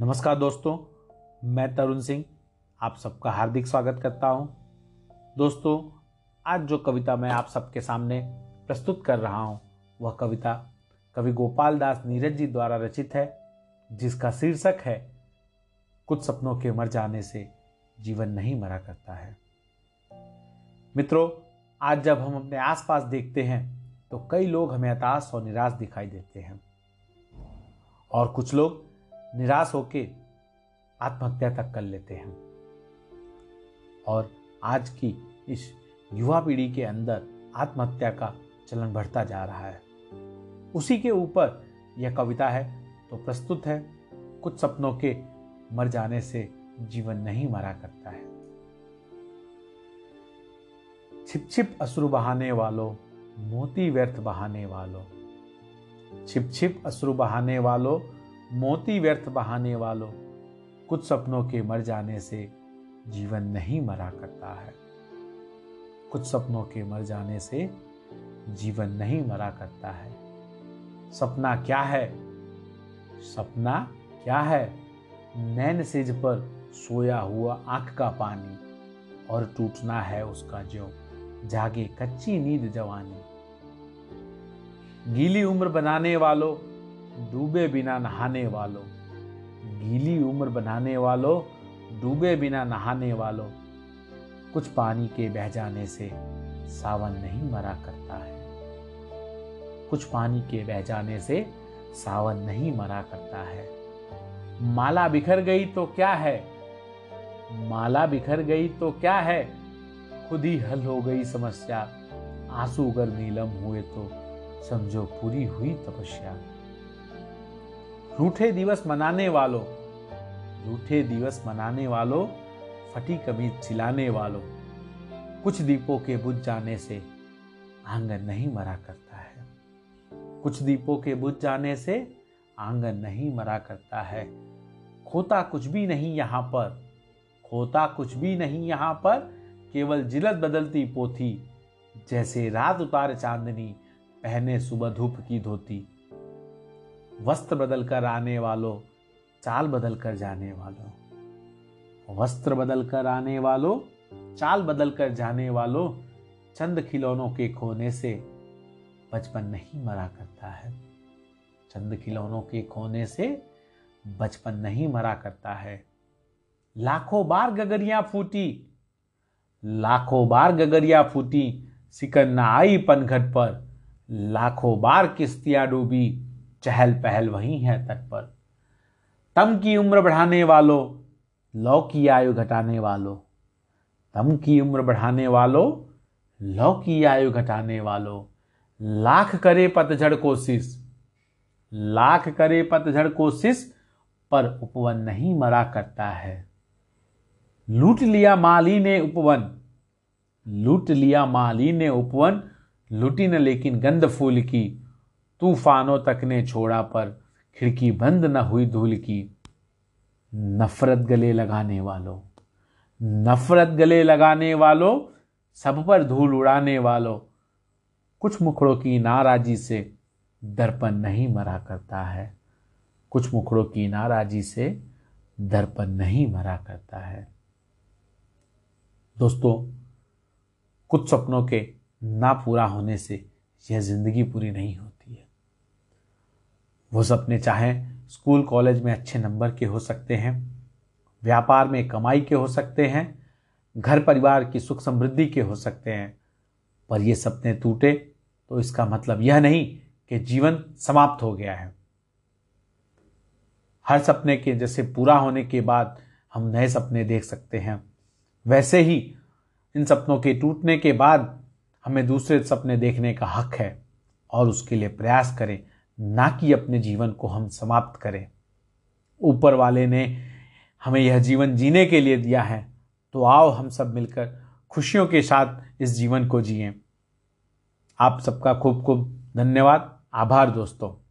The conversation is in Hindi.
नमस्कार दोस्तों, मैं तरुण सिंह, आप सबका हार्दिक स्वागत करता हूँ। दोस्तों, आज जो कविता मैं आप सबके सामने प्रस्तुत कर रहा हूँ, वह कविता कवि गोपाल दास नीरज जी द्वारा रचित है, जिसका शीर्षक है, कुछ सपनों के मर जाने से जीवन नहीं मरा करता है। मित्रों, आज जब हम अपने आसपास देखते हैं तो कई लोग हमें हताश और निराश दिखाई देते हैं। और कुछ लोग निराश होके आत्महत्या तक कर लेते हैं। और आज की इस युवा पीढ़ी के अंदर आत्महत्या का चलन बढ़ता जा रहा है। उसी के ऊपर यह कविता है तो प्रस्तुत है, कुछ सपनों के मर जाने से जीवन नहीं मरा करता है। छिप छिप अश्रु बहाने वालों, मोती व्यर्थ बहाने वालों। छिप छिप अश्रु बहाने वालों मोती व्यर्थ बहाने वालों, कुछ सपनों के मर जाने से जीवन नहीं मरा करता है। कुछ सपनों के मर जाने से जीवन नहीं मरा करता है। सपना क्या है? सपना क्या है? नैन सिज पर सोया हुआ आँख का पानी और टूटना है उसका जो जागे कच्ची नींद जवानी। गीली उम्र बनाने वालों डूबे बिना नहाने वालों, गीली उम्र बनाने वालों, डूबे बिना नहाने वालों, कुछ पानी के बह जाने से सावन नहीं मरा करता है। कुछ पानी के बह जाने से सावन नहीं मरा करता है। माला बिखर गई तो क्या है? माला बिखर गई तो क्या है? खुद ही हल हो गई समस्या। आँसू अगर नीलम हुए तो समझो पूरी हुई तपस्या। रूठे दिवस मनाने वालों रूठे दिवस मनाने वालों, फटी कमीज चिलाने वालों, कुछ दीपों के बुझ जाने से आँगन नहीं मरा करता है। कुछ दीपों के बुझ जाने से आँगन नहीं मरा करता है। खोता कुछ भी नहीं यहाँ पर, खोता कुछ भी नहीं यहाँ पर, केवल जिलत बदलती पोथी, जैसे रात उतार चांदनी, पहने सुबह धूप की धोती। वस्त्र बदल कर आने वालों, चाल बदल कर जाने वालों। वस्त्र बदल कर आने वालों, चाल बदल कर जाने वालों चंद खिलौनों के खोने से बचपन नहीं मरा करता है। चंद खिलौनों के खोने से बचपन नहीं मरा करता है। लाखों बार गगरिया फूटी, लाखों बार गगरिया फूटी, सिकन्ना आई पनघट पर, लाखों बार किस्तियाँ डूबी चहल पहल वही है तट पर। तम की उम्र बढ़ाने वालों लौ की आयु घटाने वालों, तम की उम्र बढ़ाने वालों लौ की आयु घटाने वालों। लाख करे पतझड़ कोशिश लाख करे पतझड़ कोशिश पर उपवन नहीं मरा करता है। लूट लिया माली ने उपवन, लूट लिया माली ने उपवन, लूटी न लेकिन गंद फूल की। तूफानों तक ने छोड़ा पर खिड़की बंद न हुई धूल की। नफरत गले लगाने वालों, नफरत गले लगाने वालों, सब पर धूल उड़ाने वालों, कुछ मुखड़ों की नाराजी से दर्पण नहीं मरा करता है। कुछ मुखड़ों की नाराजी से दर्पण नहीं मरा करता है। दोस्तों, कुछ सपनों के ना पूरा होने से यह ज़िंदगी पूरी नहीं होती। वो सपने चाहें स्कूल, कॉलेज में अच्छे नंबर के हो सकते हैं, व्यापार में कमाई के हो सकते हैं, घर परिवार की सुख समृद्धि के हो सकते हैं, पर ये सपने टूटे तो इसका मतलब यह नहीं कि जीवन समाप्त हो गया है। हर सपने के जैसे पूरा होने के बाद हम नए सपने देख सकते हैं। वैसे ही इन सपनों के टूटने के बाद हमें दूसरे सपने देखने का हक है और उसके लिए प्रयास करें ना कि अपने जीवन को हम समाप्त करें। ऊपर वाले ने हमें यह जीवन जीने के लिए दिया है तो आओ हम सब मिलकर खुशियों के साथ इस जीवन को जिए। आप सबका खूब खूब धन्यवाद। आभार दोस्तों।